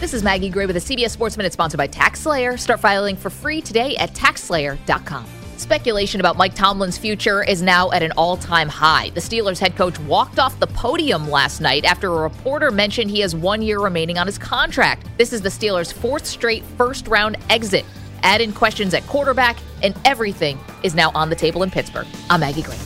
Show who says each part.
Speaker 1: This is Maggie Gray with a CBS Sports Minute sponsored by TaxSlayer. Start filing for free today at taxslayer.com. Speculation about Mike Tomlin's future is now at an all time high. The Steelers head coach walked off the podium last night after a reporter mentioned he has one year remaining on his contract. This is the Steelers' fourth straight first round exit. Add in questions at quarterback, and everything is now on the table in Pittsburgh. I'm Maggie Gray.